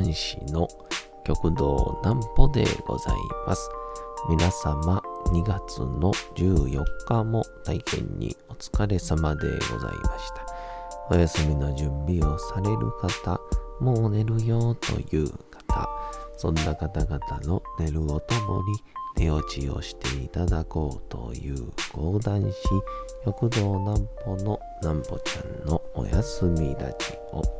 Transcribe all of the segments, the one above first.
講談師の極道南歩でございます。皆様、2月の14日も体験にお疲れ様でございました。お休みの準備をされる方、もう寝るよという方、そんな方々の寝るをともに寝落ちをしていただこうという講談師、極道南歩の南歩ちゃんのお休みラジオ。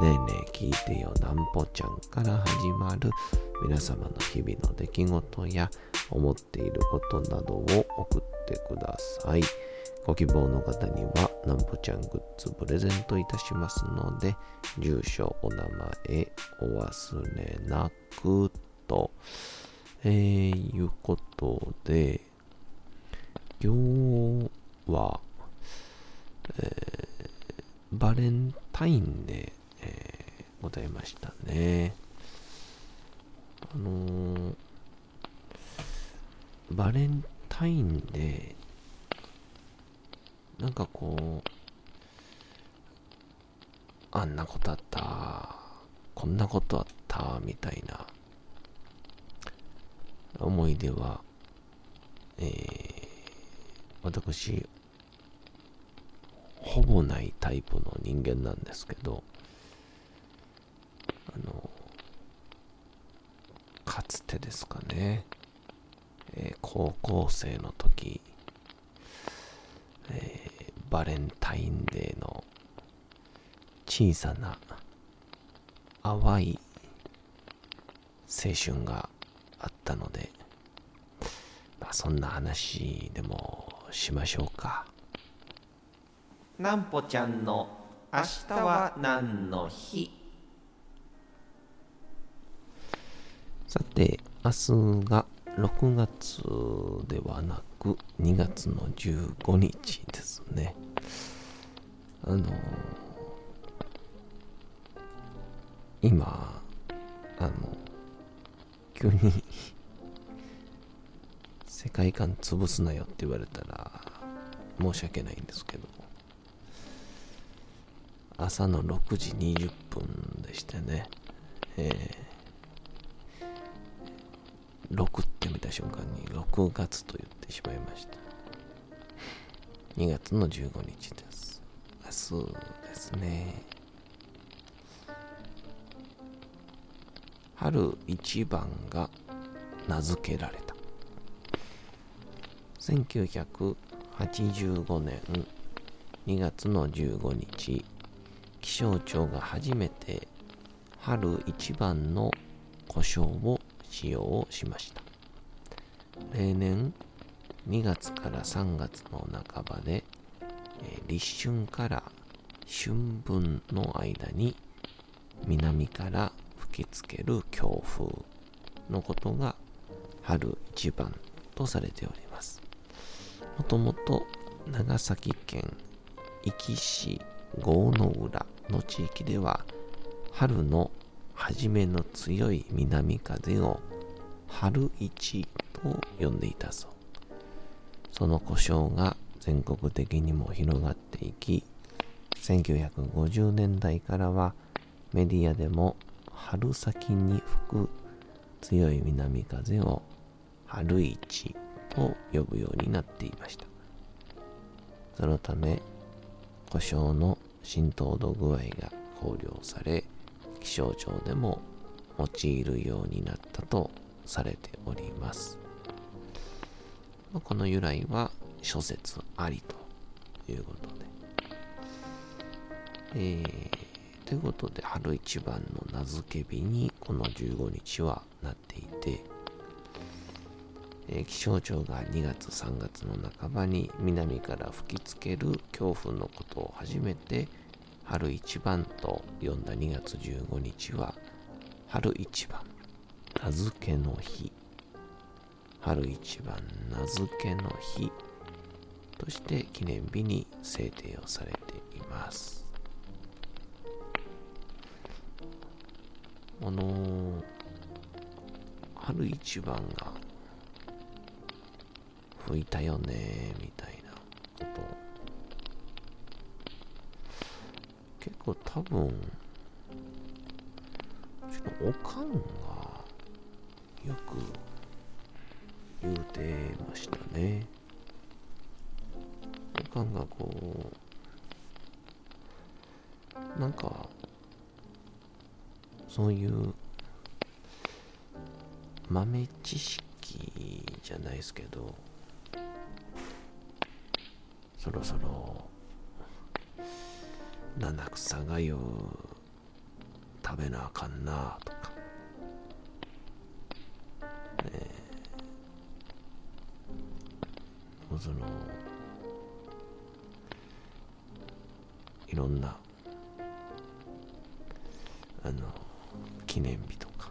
ねえねえ聞いてよなんぽちゃんから始まる皆様の日々の出来事や思っていることなどを送ってください。ご希望の方にはなんぽちゃんグッズプレゼントいたしますので、住所、お名前、お忘れなくと、えー、いうことで、今日は、えー、バレンタインデー、ございましたね。あのー、バレンタインデー、なんかこう、あんなことあった、こんなことあった、みたいな思い出は、えー、私、ほぼないタイプの人間なんですけど、あの、てですかね、えー高校生の時、えーバレンタインデーの小さな淡い青春があったので、まあ、そんな話でもしましょうか。なんぽちゃんの明日は何の日？さて、明日が6月ではなく2月の15日ですね。あの今、あの、急に世界観潰すなよって言われたら申し訳ないんですけど、朝の6時20分でしてね、えーた瞬間に6月と言ってしまいました。2月の15日です。明日ですね。春一番が名付けられた。1985年2月の15日、気象庁が初めて春一番の故障を使用しました。例年2月から3月の半ばで、えー立春から春分の間に南から吹きつける強風のことが春一番とされております。もともと長崎県壱岐市郷の浦の地域では春の初めの強い南風を春一と呼んでいたそう。その故障が全国的にも広がっていき、1950年代からはメディアでも春先に吹く強い南風を春一と呼ぶようになっていました。そのため、故障の浸透度具合が考慮され、気象庁でも用いるようになったとされております。この由来は諸説ありということで。えーということで、春一番の名付け日にこの15日はなっていて、えー気象庁が2月3月の半ばに南から吹きつける強風のことを初めて春一番と呼んだ2月15日は春一番名付けの日春一番名付けの日として記念日に制定をされています。あのー、春一番が吹いたよねみたいなこと。結構多分うちのおかんがよく言うてましたね。おかんがこうなんかそういう豆知識じゃないですけどそろそろ七草がゆ食べなあかんなと。ー、そのいろんなあの記念日とか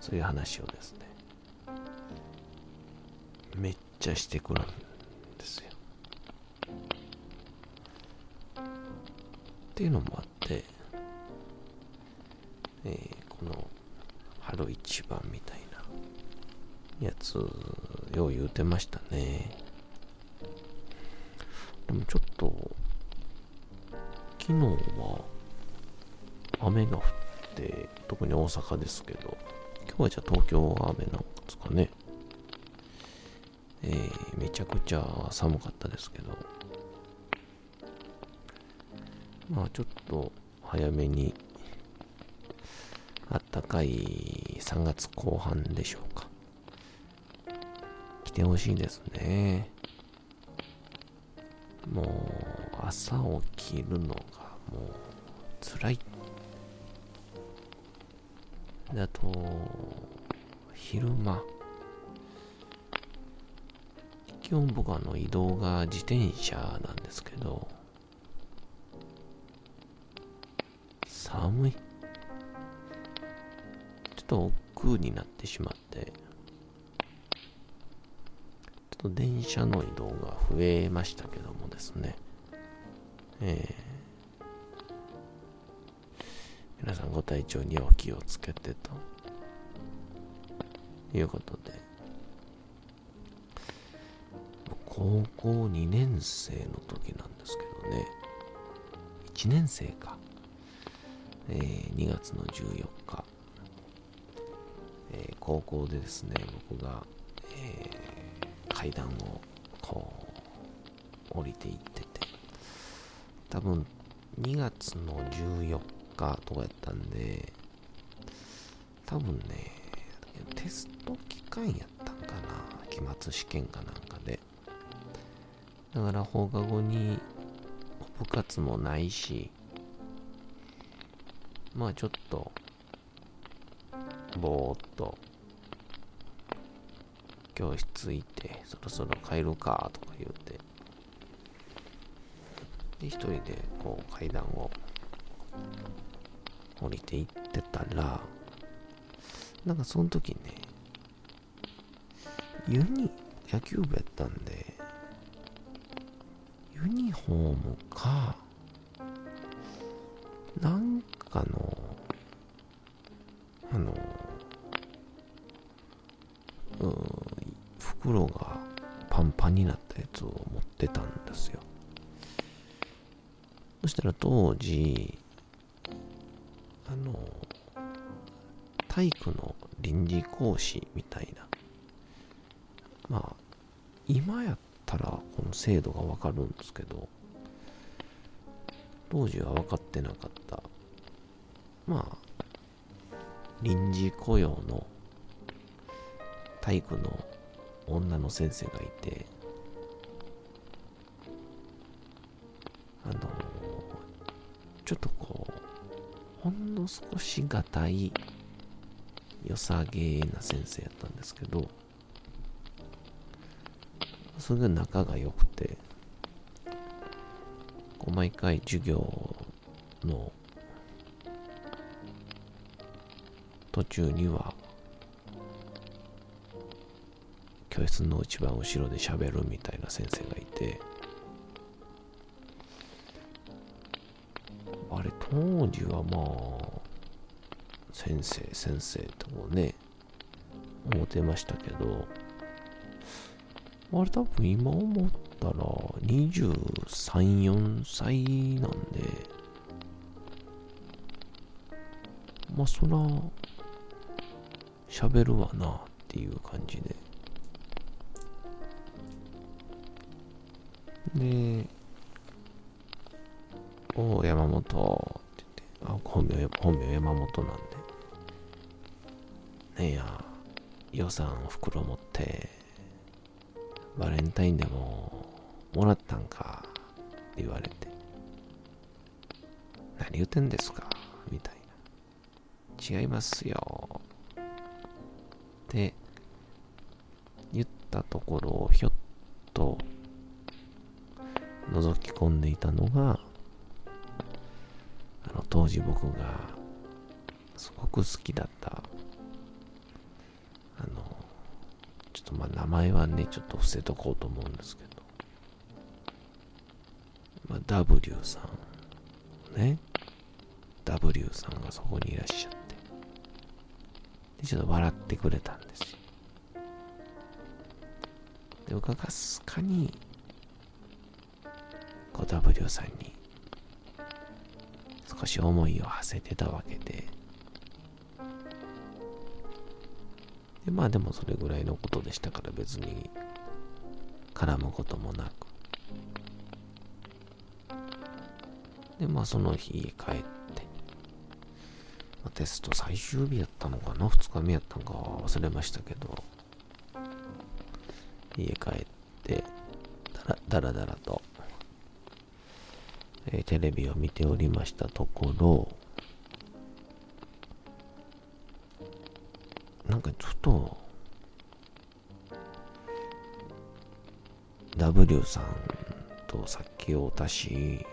そういう話をですねめっちゃしてくるんですよ。っていうのもあって、えー、この春一番みたいなやつよう言うてましたね。でもちょっと昨日は雨が降って特に大阪ですけど今日はじゃあ東京は雨なんですかね。えー、めちゃくちゃ寒かったですけど。まあちょっと早めにあったかい3月後半でしょうか。来てほしいですね。もう朝起きるのがもう辛い。であと昼間。基本僕はあの移動が自転車なんですけど寒い。ちょっと億劫になってしまって、と電車の移動が増えましたけどもですね。えー、皆さんご体調にお気をつけてということで、高校2年生の時なんですけどね、1年生か。えー、2月の14日、えー、高校でですね、僕が、えー、階段をこう、降りていってて、多分2月の14日とかやったんで、多分ね、テスト期間やったんかな、期末試験かなんかで。だから放課後に部活もないし、まあちょっと、ぼーっと、教室行って、そろそろ帰るか、とか言うて、で、一人で、こう、階段を、降りていってたら、なんかその時ね、ユニ、野球部やったんで、ユニフォームか、なんかの、袋がパンパンになったやつを持ってたんですよ。そしたら当時、あの、体育の臨時講師みたいな。まあ、今やったらこの制度がわかるんですけど、当時は分かってなかった、まあ、臨時雇用の体育の女の先生がいて、あの、ちょっとこう、ほんの少しがたい、良さげな先生やったんですけど、すごい仲が良くて、こう毎回授業の途中には教室の一番後ろで喋るみたいな先生がいてあれ当時はまあ先生先生ともね思ってましたけどあれ多分今思ったら23、4歳なんでまあそら喋るわなっていう感じで。で、おお、山本って言って、あ、本名、本名山本なんで。ねえや、予算袋持って、バレンタインでももらったんかって言われて、何言ってんですかみたいな。違いますよ。って言ったところをひょっと覗き込んでいたのが、あの、当時僕がすごく好きだった、あの、ちょっとまあ名前はね、ちょっと伏せとこうと思うんですけど、まあ、W さん、ね、W さんがそこにいらっしゃって、で、ちょっと笑ってくれたんですよ。で、僕はかすかに、W さんに少し思いを馳せてたわけで。でまあでもそれぐらいのことでしたから別に絡むこともなく。でまあその日帰って、まあ、テスト最終日やったのかな？2日目やったのか忘れましたけど。家帰ってだらだらと。え、テレビを見ておりましたところ、なんかちょっと、W さんとさっきおたし、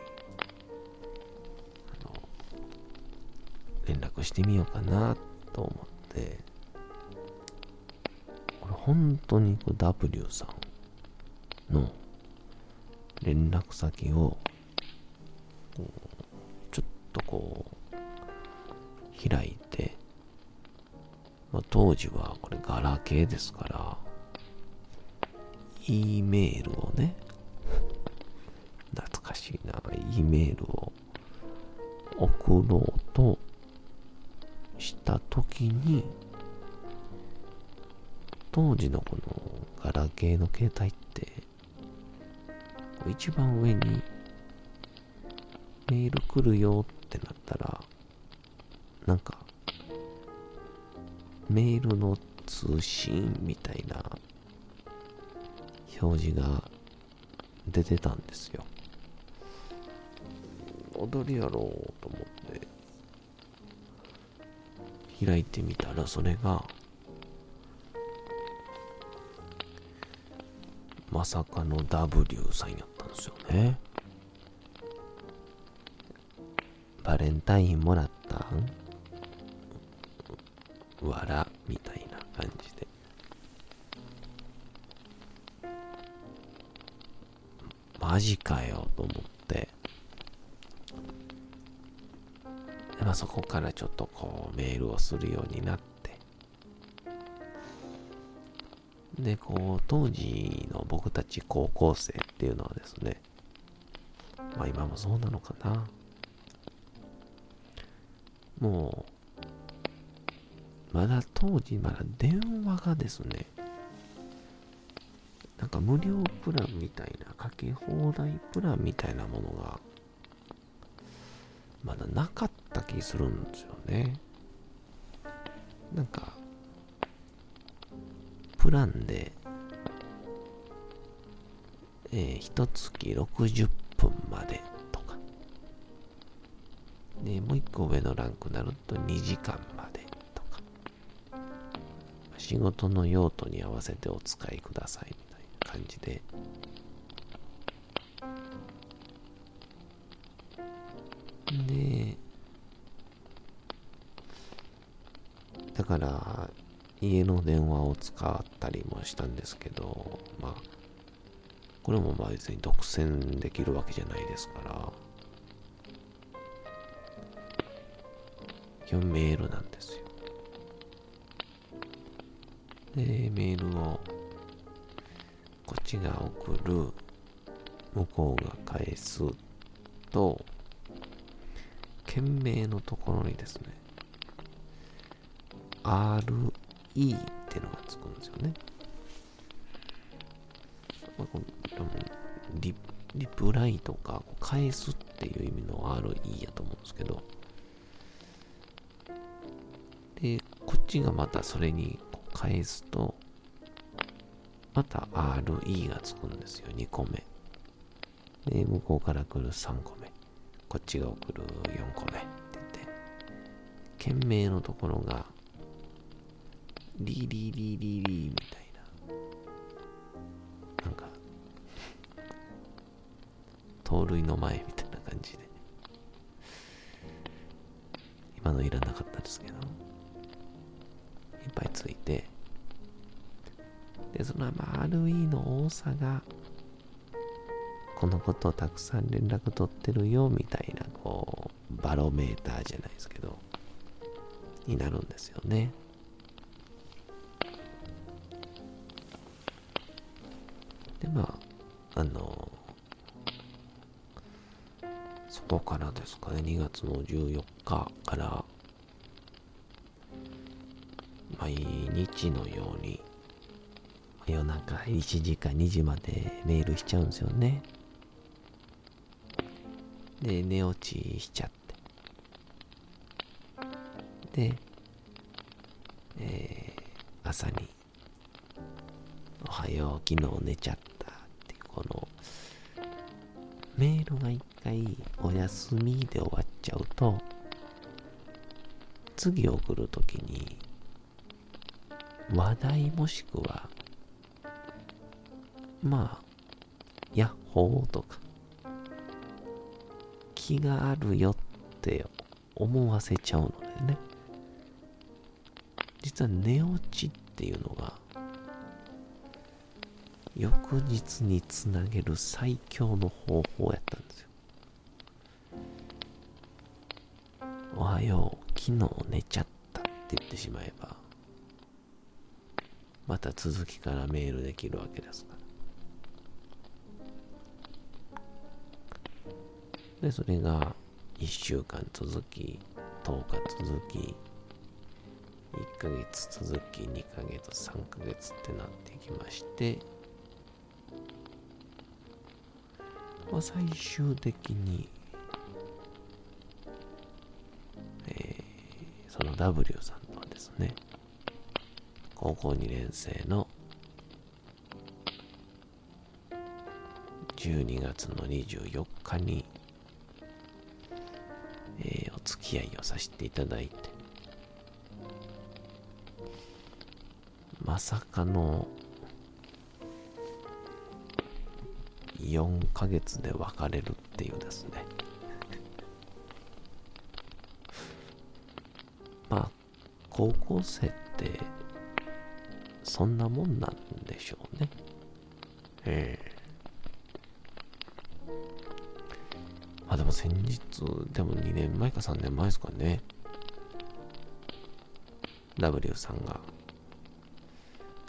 連絡してみようかなと思って、これ本当に W さんの連絡先をちょっとこう、開いて、まあ、当時はこれガラケーですから、E メールをね、懐かしいな、E メールを送ろうとしたときに、当時のこのガラケーの携帯って、一番上にメール来るよってなったら、なんか、メールの通信みたいな表示が出てたんですよ。踊りやろうと思って開いてみたらそれがまさかの W さんやったんですよね。バレンタインもらったん？わらみたいな感じで。マジかよと思って。まあ、そこからちょっとこうメールをするようになって。でこう当時の僕たち高校生っていうのはですね。まあ今もそうなのかな。もう、まだ当時、まだ電話がですね、なんか無料プランみたいな、かけ放題プランみたいなものが、まだなかった気するんですよね。なんか、プランで、えー、1月60分までで、もう一個上のランクになると2時間までとか、仕事の用途に合わせてお使いくださいみたいな感じで、でだ、から、家の電話を使ったりもしたんですけど、まあ、これもまあ別に独占できるわけじゃないですから、基本メールなんですよ。で、メールをこっちが送る、向こうが返すと、件名のところにですね、RE ってのがつくんですよね。まあこリリプライとか返すっていう意味の RE やと思うんですけど、ちがまたそれに返すと、また RE がつくんですよ、2個目。で、向こうから来る3個目。こっちが送る4個目って言って、件名のところが、リリリリリみたいな。なんか、盗塁の前みたいな感じで。今のいらなかったですけど、いっぱいついて、で、そのまあ RE の多さが、このことをたくさん連絡取ってるよみたいな、こう、バロメーターじゃないですけど、になるんですよね。で、まあ、あの、そこからですかね、2月の14日から、毎日のように、夜中1時か2時までメールしちゃうんですよね。で、寝落ちしちゃって。で、えー朝に、おはよう、昨日寝ちゃったって、この、メールが一回お休みで終わっちゃうと、次送るときに、話題もしくは、まあ、ヤッホーとか、気があるよって思わせちゃうのでね。実は寝落ちっていうのが、翌日につなげる最強の方法やったんですよ。おはよう、昨日寝ちゃったって言ってしまえば、また続きからメールできるわけですから。で、それが1週間続き、10日続き、1ヶ月続き、2ヶ月、3ヶ月ってなってきまして、まあ、最終的に、えーその W さんとはですね、高校2年生の12月の24日に、えーお付き合いをさせていただいて、まさかの4ヶ月で別れるっていうですね。まあ、高校生って、そんなもんなんでしょうね。ええまあでも先日、でも2年前か3年前ですかね。W さんが、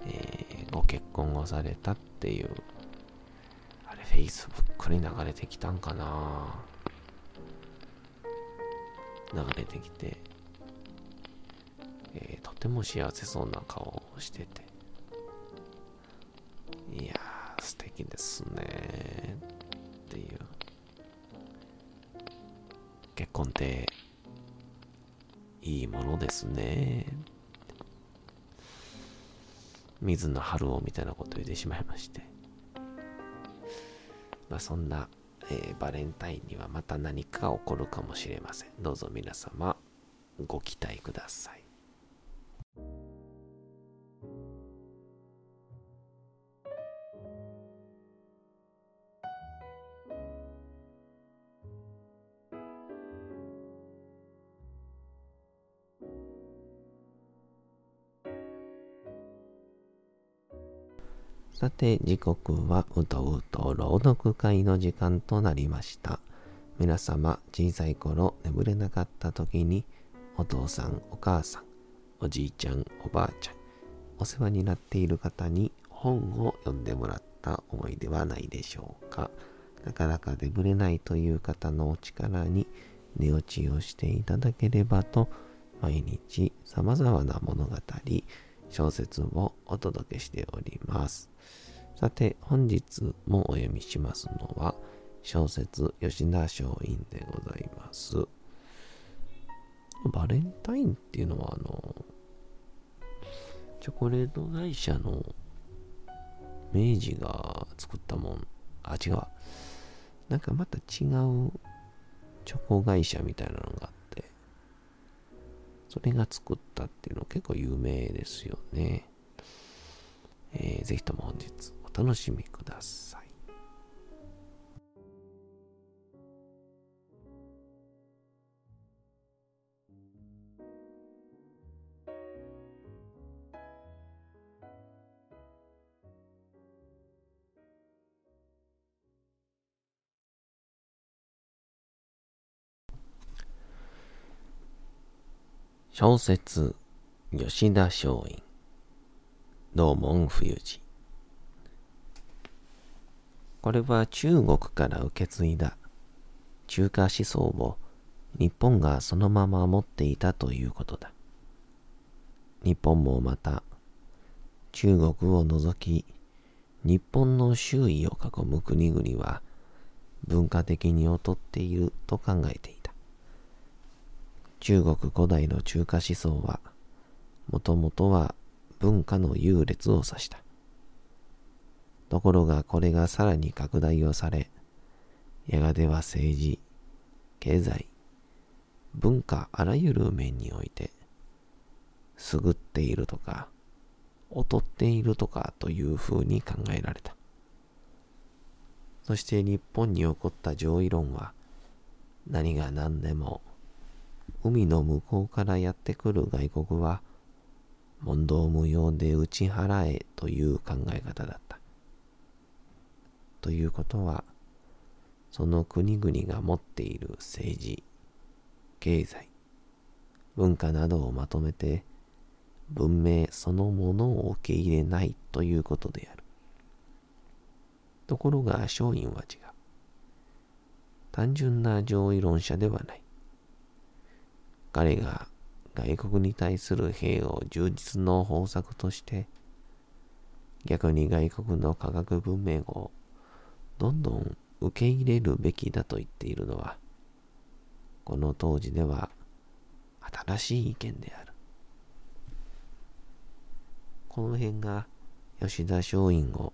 えーご結婚をされたっていう、あれ Facebook に流れてきたんかな流れてきて、えーとても幸せそうな顔をしてて、ー、素敵ですねっていう。結婚って、いいものですね。水野春夫みたいなこと言ってしまいまして。まあそんな、えーバレンタインにはまた何か起こるかもしれません。どうぞ皆様、ご期待ください。て、時刻はうとうと朗読会の時間となりました。皆様、小さい頃眠れなかった時に、お父さん、お母さん、おじいちゃん、おばあちゃん、お世話になっている方に本を読んでもらった思いではないでしょうか。なかなか眠れないという方のお力に寝落ちをしていただければと、毎日様々な物語、小説をお届けしております。さて、本日もお読みしますのは、小説吉田松陰でございます。バレンタインっていうのは、あの、チョコレート会社の明治が作ったもん、あ、違う。なんかまた違うチョコ会社みたいなのがあって、それが作ったっていうの結構有名ですよね。えー、ぜひとも本日楽しみください。小説吉田松陰道門冬治これは中国から受け継いだ中華思想を日本がそのまま持っていたということだ。日本もまた中国を除き日本の周囲を囲む国々は文化的に劣っていると考えていた。中国古代の中華思想はもともとは文化の優劣を指した。ところがこれがさらに拡大をされ、やがては政治、経済、文化あらゆる面において、優っているとか、劣っているとかというふうに考えられた。そして日本に起こった上位論は、何が何でも、海の向こうからやってくる外国は、問答無用で打ち払えという考え方だった。ということは、その国々が持っている政治、経済、文化などをまとめて、文明そのものを受け入れないということである。ところが松陰は違う。単純な上位論者ではない。彼が外国に対する兵を充実の方策として、逆に外国の科学文明をどんどん受け入れるべきだと言っているのは、この当時では新しい意見である。この辺が吉田松陰を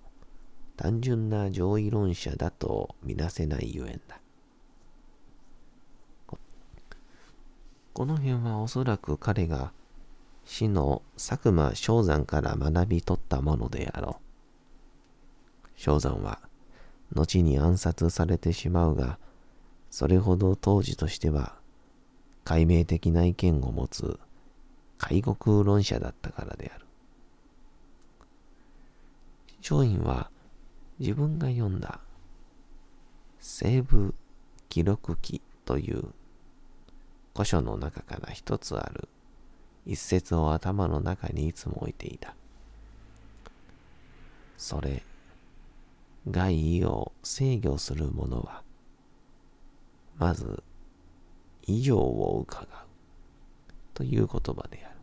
単純な上位論者だとみなせないゆえんだ。この辺はおそらく彼が死の佐久間昌山から学び取ったものであろう。昌山は後に暗殺されてしまうが、それほど当時としては、解明的な意見を持つ開国論者だったからである。松陰は自分が読んだ西部記録記という古書の中から一つある一節を頭の中にいつも置いていた。それ、外を制御する者は、まず、異常を伺うという言葉である。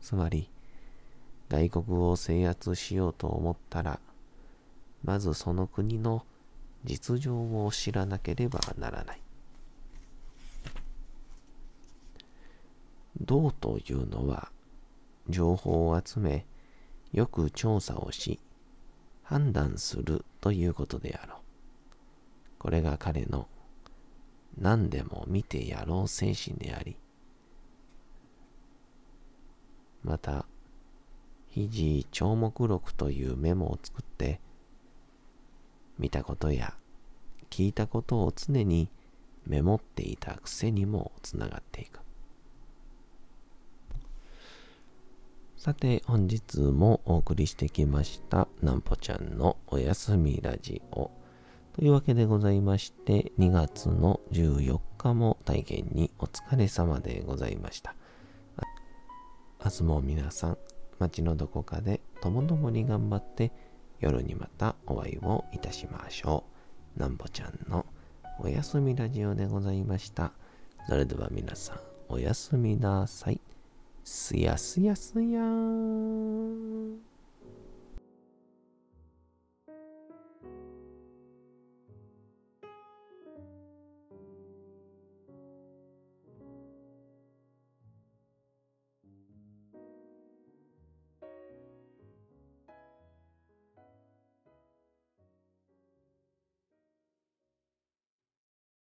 つまり、外国を制圧しようと思ったら、まずその国の実情を知らなければならない。道というのは、情報を集め、よく調査をし、判断するということであろう。これが彼の何でも見てやろう精神であり、また、肘聴目録というメモを作って、見たことや聞いたことを常にメモっていた癖にもつながっていく。さて、本日もお送りしてきました、なんぽちゃんのおやすみラジオ。というわけでございまして、2月の14日も体験にお疲れ様でございました。明日も皆さん、街のどこかでともどもに頑張って、夜にまたお会いをいたしましょう。なんぼちゃんのおやすみラジオでございました。それでは皆さん、おやすみなさい。すやすやすやーん。